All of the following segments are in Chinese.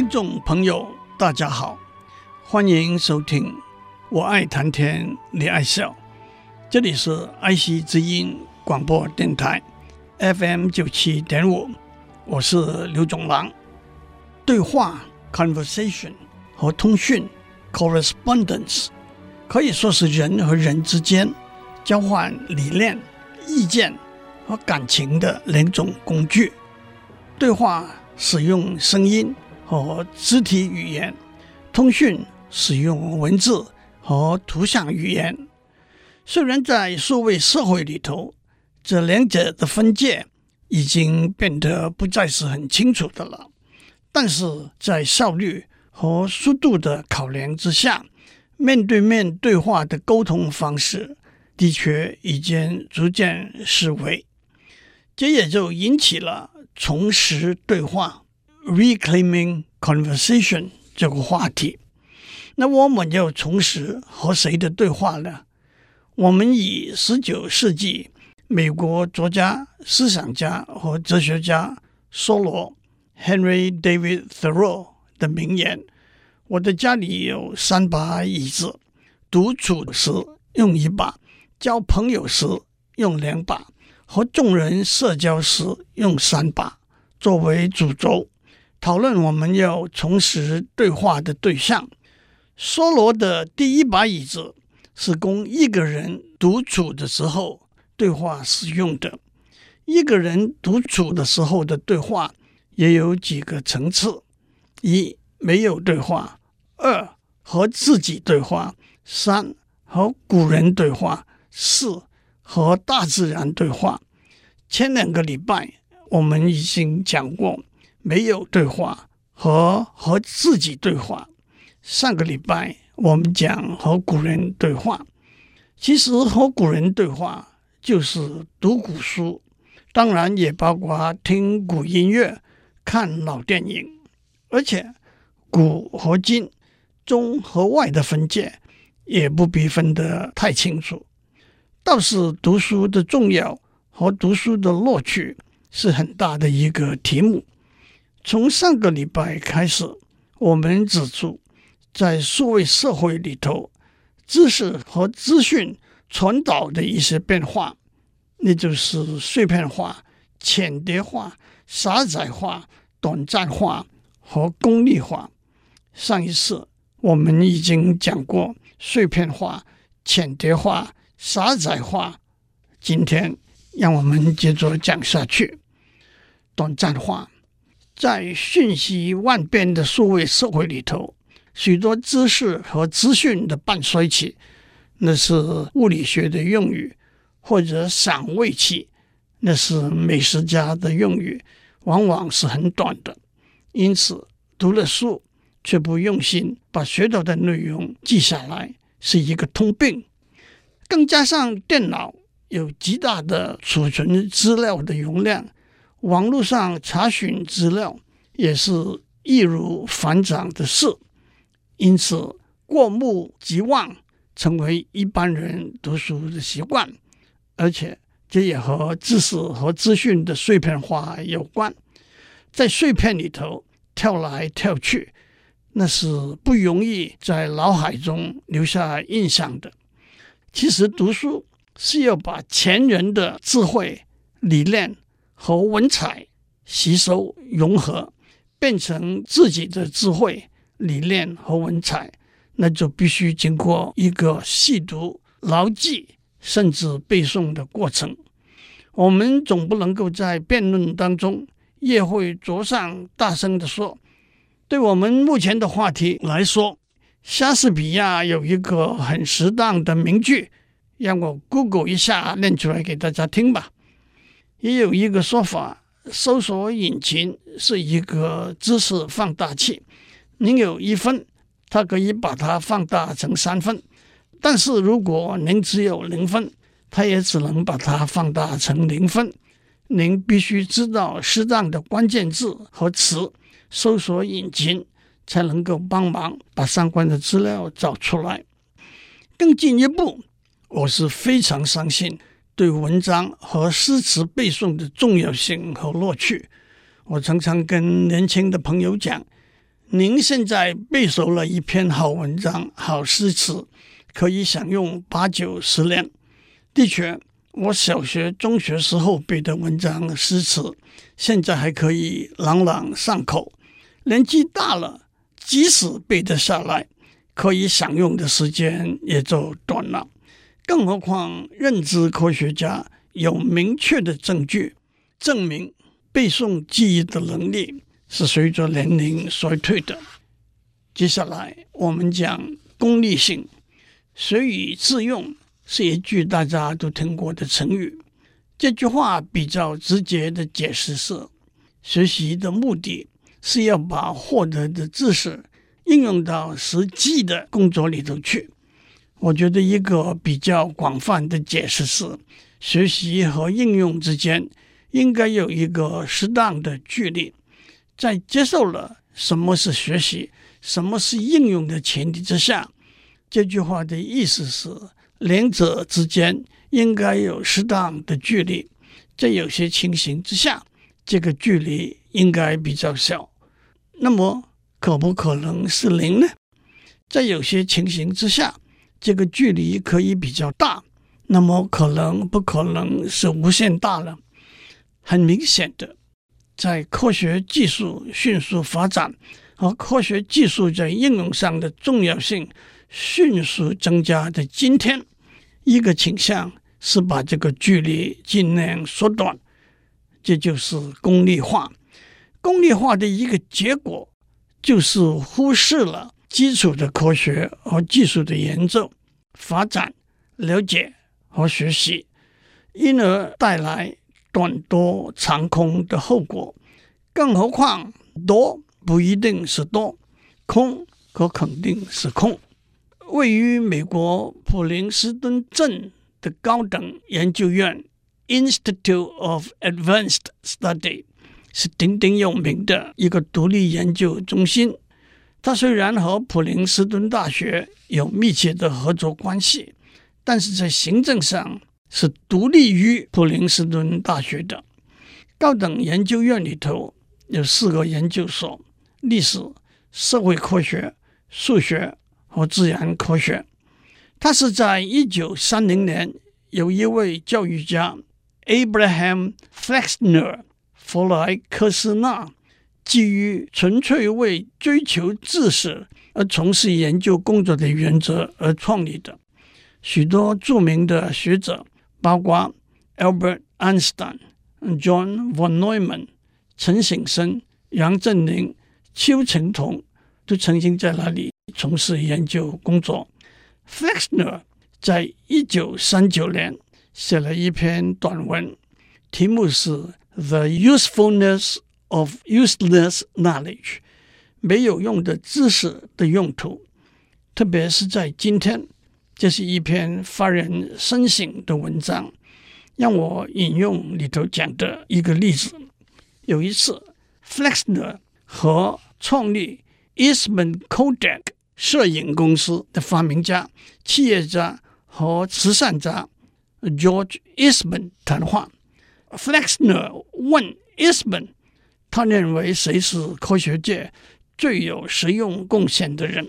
听众朋友，大家好，欢迎收听。我爱谈天，你爱笑。这里是爱惜之音广播电台 FM 九七点五，我是刘总郎。对话 （conversation） 和通讯 （correspondence） 可以说是人和人之间交换理念、意见和感情的两种工具。对话使用声音。和肢体语言，通讯使用文字和图像语言。虽然在数位社会里头，这两者的分界已经变得不再是很清楚的了，但是在效率和速度的考量之下，面对面对话的沟通方式的确已经逐渐式微。这也就引起了重拾对话。Reclaiming conversation 这个话题，那我们要重拾和谁的对话呢？我们以十九世纪美国作家、思想家和哲学家梭罗 （Henry David Thoreau） 的名言：“我的家里有三把椅子，独处时用一把，交朋友时用两把，和众人社交时用三把，作为主轴。”讨论我们要重拾对话的对象。梭罗的第一把椅子是供一个人独处的时候对话使用的。一个人独处的时候的对话也有几个层次：一、没有对话；二、和自己对话；三、和古人对话；四、和大自然对话。前两个礼拜我们已经讲过。没有对话和和自己对话。上个礼拜我们讲和古人对话，其实和古人对话就是读古书，当然也包括听古音乐、看老电影，而且古和今、中和外的分界也不必分得太清楚。倒是读书的重要和读书的乐趣是很大的一个题目。从上个礼拜开始，我们指出，在数位社会里头，知识和资讯传导的一些变化，那就是碎片化、浅碟化、狭窄化、短暂化和功利化。上一次我们已经讲过碎片化、浅碟化、狭窄化，今天让我们接着讲下去，短暂化。在瞬息万变的数位社会里头，许多知识和资讯的半衰期，那是物理学的用语；或者赏味期，那是美食家的用语，往往是很短的。因此，读了书却不用心把学到的内容记下来，是一个通病。更加上电脑有极大的储存资料的容量。网络上查询资料也是易如反掌的事，因此过目即忘成为一般人读书的习惯，而且这也和知识和资讯的碎片化有关。在碎片里头跳来跳去，那是不容易在脑海中留下印象的。其实读书是要把前人的智慧理念。和文采吸收融合，变成自己的智慧理念和文采，那就必须经过一个细读、牢记甚至背诵的过程。我们总不能够在辩论当中业会桌上大声地说。对我们目前的话题来说，莎士比亚有一个很适当的名句，让我 Google 一下念出来给大家听吧。也有一个说法搜索引擎是一个知识放大器，您有一分，它可以把它放大成三分；但是如果您只有零分，它也只能把它放大成零分。您必须知道适当的关键字和词，搜索引擎才能够帮忙把相关的资料找出来。更进一步，我是非常相信对文章和诗词背诵的重要性和乐趣。我常常跟年轻的朋友讲，您现在背熟了一篇好文章、好诗词，可以享用八九十年。的确，我小学、中学时候背的文章、诗词，现在还可以朗朗上口。年纪大了，即使背得下来，可以享用的时间也就短了。更何况，认知科学家有明确的证据证明，背诵记忆的能力是随着年龄衰退的。接下来，我们讲功利性，学以致用。是一句大家都听过的成语。这句话比较直接的解释是：学习的目的是要把获得的知识应用到实际的工作里头去。我觉得一个比较广泛的解释是：学习和应用之间应该有一个适当的距离。在接受了什么是学习、什么是应用的前提之下，这句话的意思是。两者之间应该有适当的距离，在有些情形之下，这个距离应该比较小。那么，可不可能是零呢？在有些情形之下，这个距离可以比较大。那么，可能不可能是无限大了？很明显的，在科学技术迅速发展和科学技术在应用上的重要性迅速增加的今天。一个倾向是把这个距离尽量缩短，这就是功利化。功利化的一个结果就是忽视了基础的科学和技术的研究、发展、了解和学习，因而带来短多长空的后果。更何况，多不一定是多，空可肯定是空。位于美国普林斯顿镇的高等研究院 （Institute of Advanced Study） 是鼎鼎有名的一个独立研究中心。它虽然和普林斯顿大学有密切的合作关系，但是在行政上是独立于普林斯顿大学的。高等研究院里头有四个研究所：历史、社会科学、数学。和自然科学，他是在一九三零年，有一位教育家 Abraham Flexner 弗莱克斯纳，基于纯粹为追求知识而从事研究工作的原则而创立的。许多著名的学者，包括 Albert Einstein、John von Neumann、陈省身、杨振宁、邱成桐，都曾经在那里。从事研究工作，Flexner 在一九三九年写了一篇短文，题目是《The Usefulness of Useless Knowledge》，没有用的知识的用途。特别是在今天，这是一篇发人深省的文章。让我引用里头讲的一个例子：有一次，Flexner 和创立 Eastman Kodak 摄影公司的发明家、企业家和慈善家 George Eastman 谈话。Flexner 问 Eastman，他认为谁是科学界最有实用贡献的人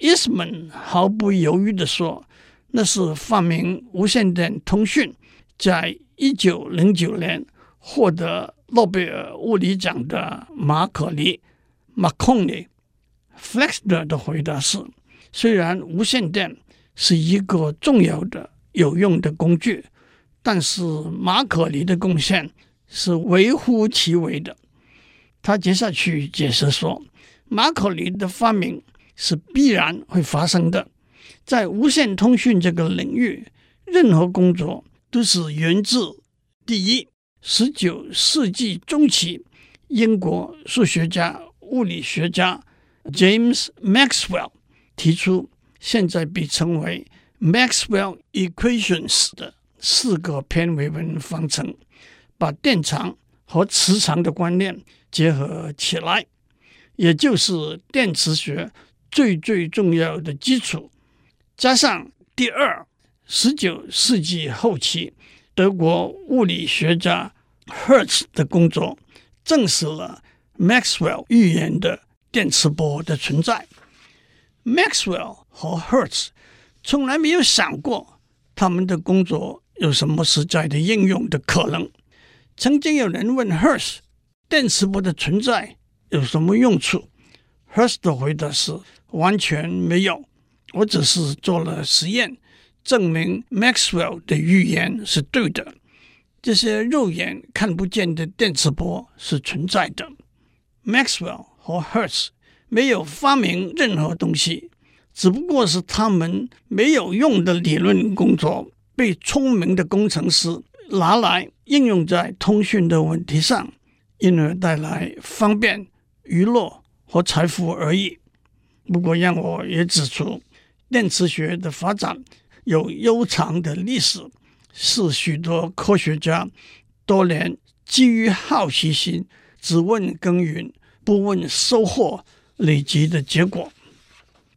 ？Eastman 毫不犹豫地说：“那是发明无线电通讯，在一九零九年获得诺贝尔物理奖的马可尼 Marconi。” Flexner 的回答是：虽然无线电是一个重要的、有用的工具，但是马可尼的贡献是微乎其微的。他接下去解释说，马可尼的发明是必然会发生的。在无线通讯这个领域，任何工作都是源自第一十九世纪中期，英国数学家、物理学家 James Maxwell 提出现在被称为 Maxwell Equations 的四个偏微分方程，把电场和磁场的观念结合起来，也就是电磁学最最重要的基础。加上第二，十九世纪后期。德国物理学家 Hertz 的工作证实了 Maxwell 预言的电磁波的存在。Maxwell 和 Hertz 从来没有想过他们的工作有什么实在的应用的可能。曾经有人问 Hertz 电磁波的存在有什么用处？Hertz 的回答是完全没有，我只是做了实验。证明 Maxwell 的预言是对的，这些肉眼看不见的电磁波是存在的。Maxwell 和 Hertz 没有发明任何东西，只不过是他们没有用的理论工作被聪明的工程师拿来应用在通讯的问题上，因而带来方便、娱乐和财富而已。不过，让我也指出，电磁学的发展。有悠长的历史，是许多科学家多年基于好奇心，只问耕耘不问收获累积的结果。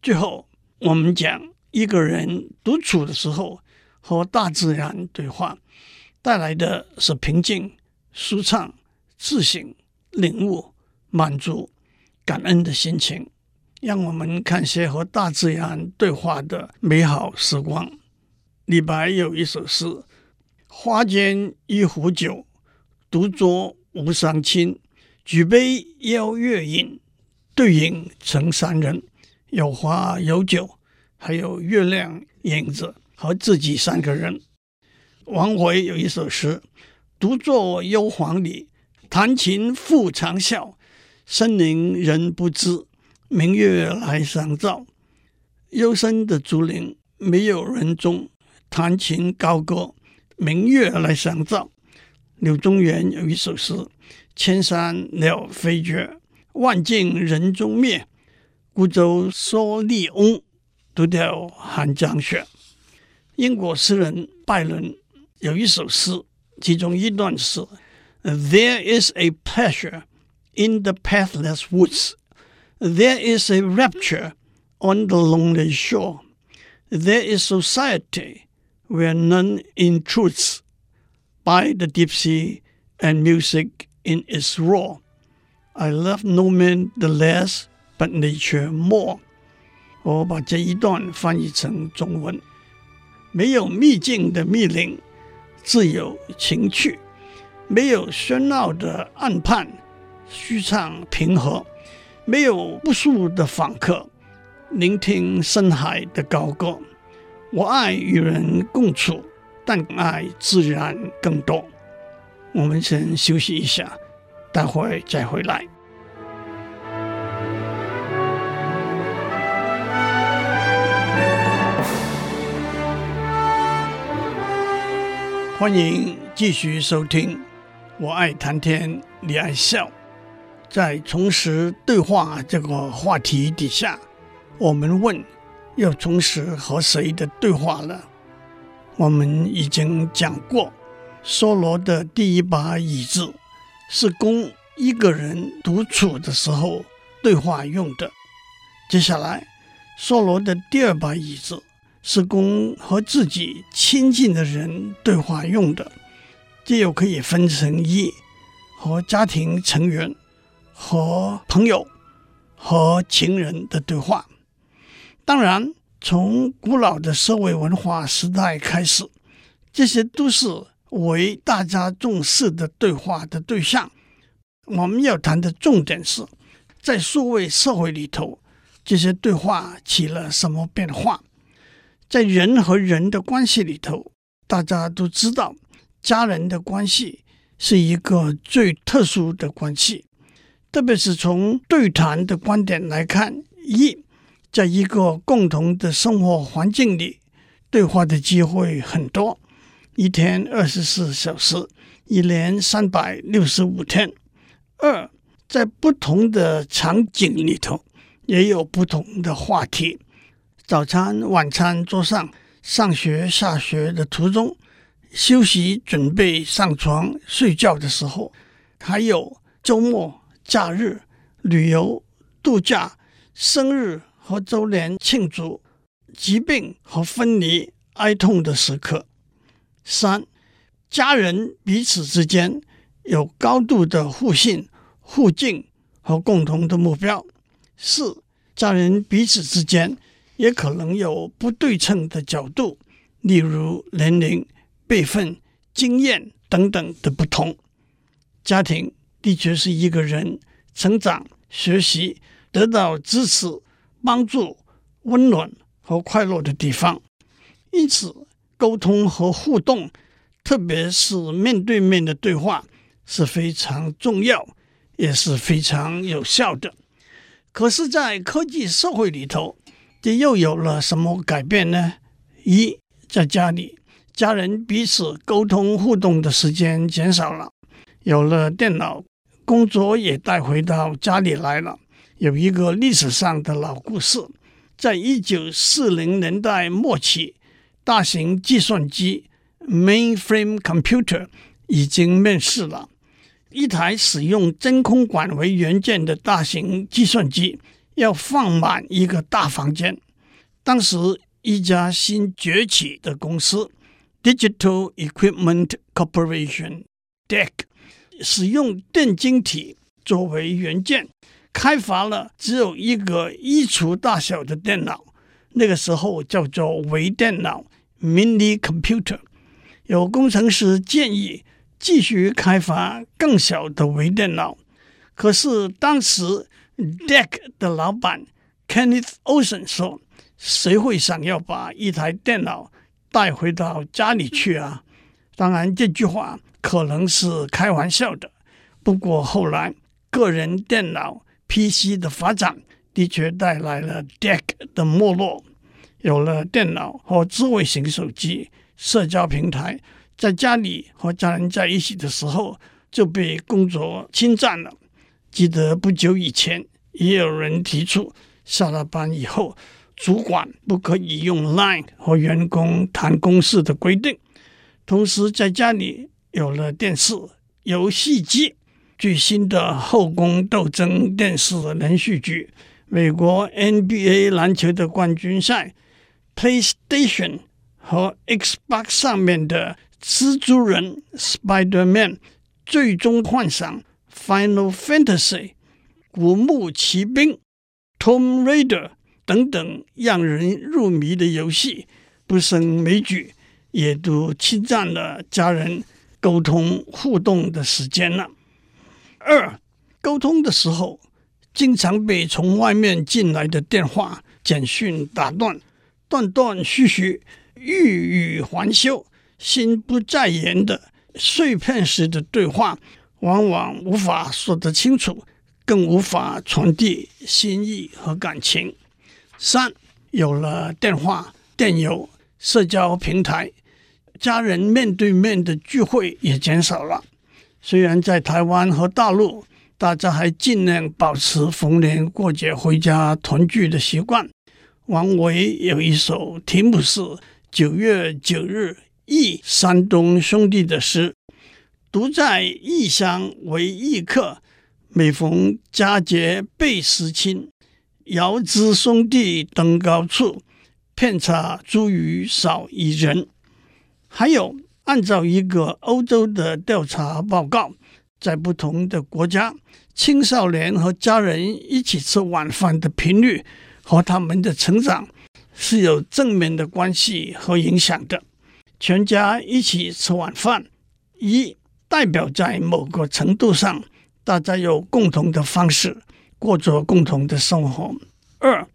最后，我们讲一个人独处的时候和大自然对话，带来的是平静、舒畅、自省、领悟、满足、感恩的心情。让我们看些和大自然对话的美好时光。李白有一首诗：“花间一壶酒，独酌无相亲。举杯邀月饮，对影成三人。”有花有酒，还有月亮影子和自己三个人。王维有一首诗：“独坐幽篁里，弹琴复长啸。深林人不知，明月来相照。”幽深的竹林，没有人踪。弹琴高歌，明月来相照。柳宗元有一首诗：“千山鸟飞绝，万径人踪灭。孤舟蓑笠翁，独钓寒江雪。”英国诗人拜伦有一首诗，其中一段是 ：“There is a pleasure in the pathless woods. There is a rapture on the lonely shore. There is society。” Where none intrudes by the deep sea and music in its roar. I love no man the less, but nature more. 我把这一段翻译成中文：没有秘境的密林，自有情趣； 没有喧闹的岸畔，舒畅平和；没有无数的访客，聆听深海的高歌。我爱与人共处，但爱自然更多。我们先休息一下，待会再回来。欢迎继续收听《我爱谈天，你爱笑》。在重拾对话这个话题底下，我们问。要重拾和谁的对话了？我们已经讲过，梭罗的第一把椅子是供一个人独处的时候对话用的。接下来，梭罗的第二把椅子是供和自己亲近的人对话用的。这又可以分成一和家庭成员、和朋友、和情人的对话。当然，从古老的社会文化时代开始，这些都是为大家重视的对话的对象。我们要谈的重点是，在数位社会里头，这些对话起了什么变化？在人和人的关系里头，大家都知道，家人的关系是一个最特殊的关系，特别是从对谈的观点来看，一。在一个共同的生活环境里，对话的机会很多。一天二十四小时，一年三百六十五天。二，在不同的场景里头，也有不同的话题。早餐、晚餐桌上，上学、下学的途中，休息准备上床睡觉的时候，还有周末、假日、旅游、度假、生日和周年庆祝、疾病和分离、哀痛的时刻。三，家人彼此之间有高度的互信、互敬和共同的目标。四，家人彼此之间也可能有不对称的角度，例如年龄。辈分、经验等等的不同，家庭的确是一个人成长、学习、得到支持、帮助、温暖和快乐的地方。因此，沟通和互动，特别是面对面的对话，是非常重要，也是非常有效的。可是，在科技社会里头，这又有了什么改变呢？一，在家里。家人彼此沟通互动的时间减少了，有了电脑，工作也带回到家里来了。有一个历史上的老故事，在一九四零年代末期，大型计算机 （mainframe computer） 已经面世了。一台使用真空管为元件的大型计算机，要放满一个大房间。当时，一家新崛起的公司。Digital Equipment Corporation（DEC） 使用电晶体作为元件，开发了只有一个衣橱大小的电脑，那个时候叫做微电脑 （Mini Computer）。有工程师建议继续开发更小的微电脑，可是当时 DEC 的老板 Kenneth Olsen 说：“谁会想要把一台电脑？”带回到家里去啊！当然，这句话可能是开玩笑的。不过后来，个人电脑 PC 的发展的确带来了 deck 的没落。有了电脑和智慧型手机、社交平台，在家里和家人在一起的时候就被工作侵占了。记得不久以前，也有人提出下了班以后。主管不可以用 Line 和员工谈公事的规定。同时，在家里有了电视、游戏机，最新的《后宫斗争》电视连续剧、美国 NBA 篮球的冠军赛、PlayStation 和 Xbox 上面的蜘蛛人 Spider-Man、最终幻想 Final Fantasy、古墓奇兵 （Tom Raider。等等让人入迷的游戏，不胜枚举，也都侵占了家人沟通互动的时间了。二，沟通的时候，经常被从外面进来的电话、简讯打断，断断续续，欲语还休，心不在焉的碎片式的对话，往往无法说得清楚，更无法传递心意和感情。三，有了电话、电邮、社交平台，家人面对面的聚会也减少了。虽然在台湾和大陆，大家还尽量保持逢年过节回家团聚的习惯。王维有一首题目是《九月九日忆山东兄弟》的诗：“独在异乡为异客，每逢佳节倍思亲。”遥知兄弟登高处，遍插茱萸少一人。还有，按照一个欧洲的调查报告，在不同的国家，青少年和家人一起吃晚饭的频率和他们的成长是有正面的关系和影响的。全家一起吃晚饭，一代表在某个程度上，大家有共同的方式。过着共同的生活。二，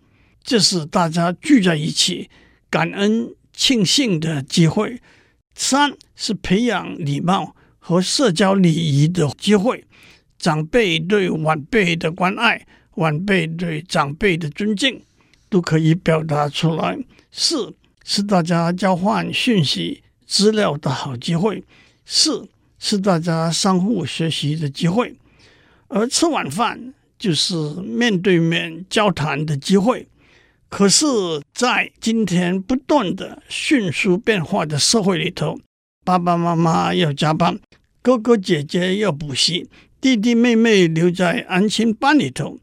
这是大家聚在一起感恩庆幸的机会。三是培养礼貌和社交礼仪的机会。长辈对晚辈的关爱，晚辈对长辈的尊敬，都可以表达出来。四是大家交换讯息、资料的好机会，四是大家相互学习的机会，而吃晚饭就是面对面交谈的机会。可是，在今天不断的迅速变化的社会里头，爸爸妈妈要加班，哥哥姐姐要补习，弟弟妹妹留在安心班里头，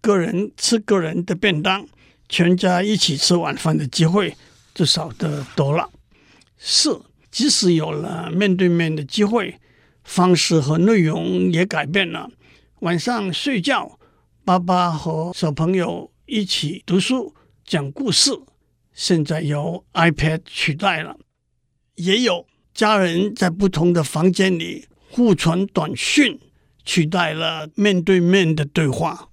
个人吃个人的便当，全家一起吃晚饭的机会就少得多了。四，即使有了面对面的机会，方式和内容也改变了。晚上睡觉，爸爸和小朋友一起读书。讲故事，现在由 iPad 取代了，也有家人在不同的房间里互传短讯，取代了面对面的对话。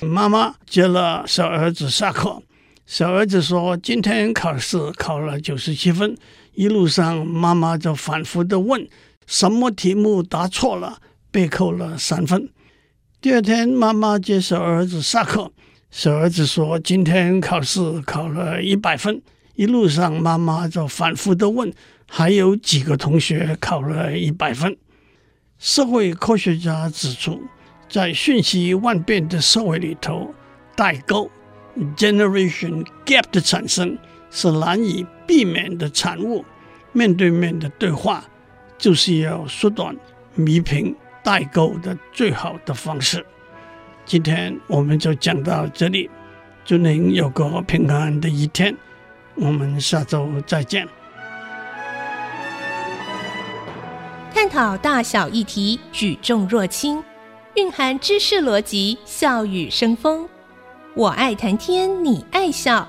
妈妈接了小儿子下课，小儿子说今天考试考了九十七分，一路上妈妈就反复的问什么题目答错了，被扣了三分。第二天妈妈接小儿子下课。小儿子说：“今天考试考了一百分，一路上妈妈就反复的问，还有几个同学考了一百分。”社会科学家指出，在瞬息万变的社会里头，代沟 （generation gap） 的产生是难以避免的产物。面对面的对话，就是要缩短弥平代购的最好的方式。今天我们就讲到这里，祝您有个平安的一天。我们下周再见。探讨大小议题，举重若轻，蕴含知识逻辑，笑语生风。我爱谈天，你爱笑。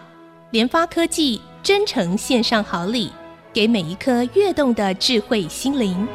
联发科技真诚献上好礼，给每一颗跃动的智慧心灵。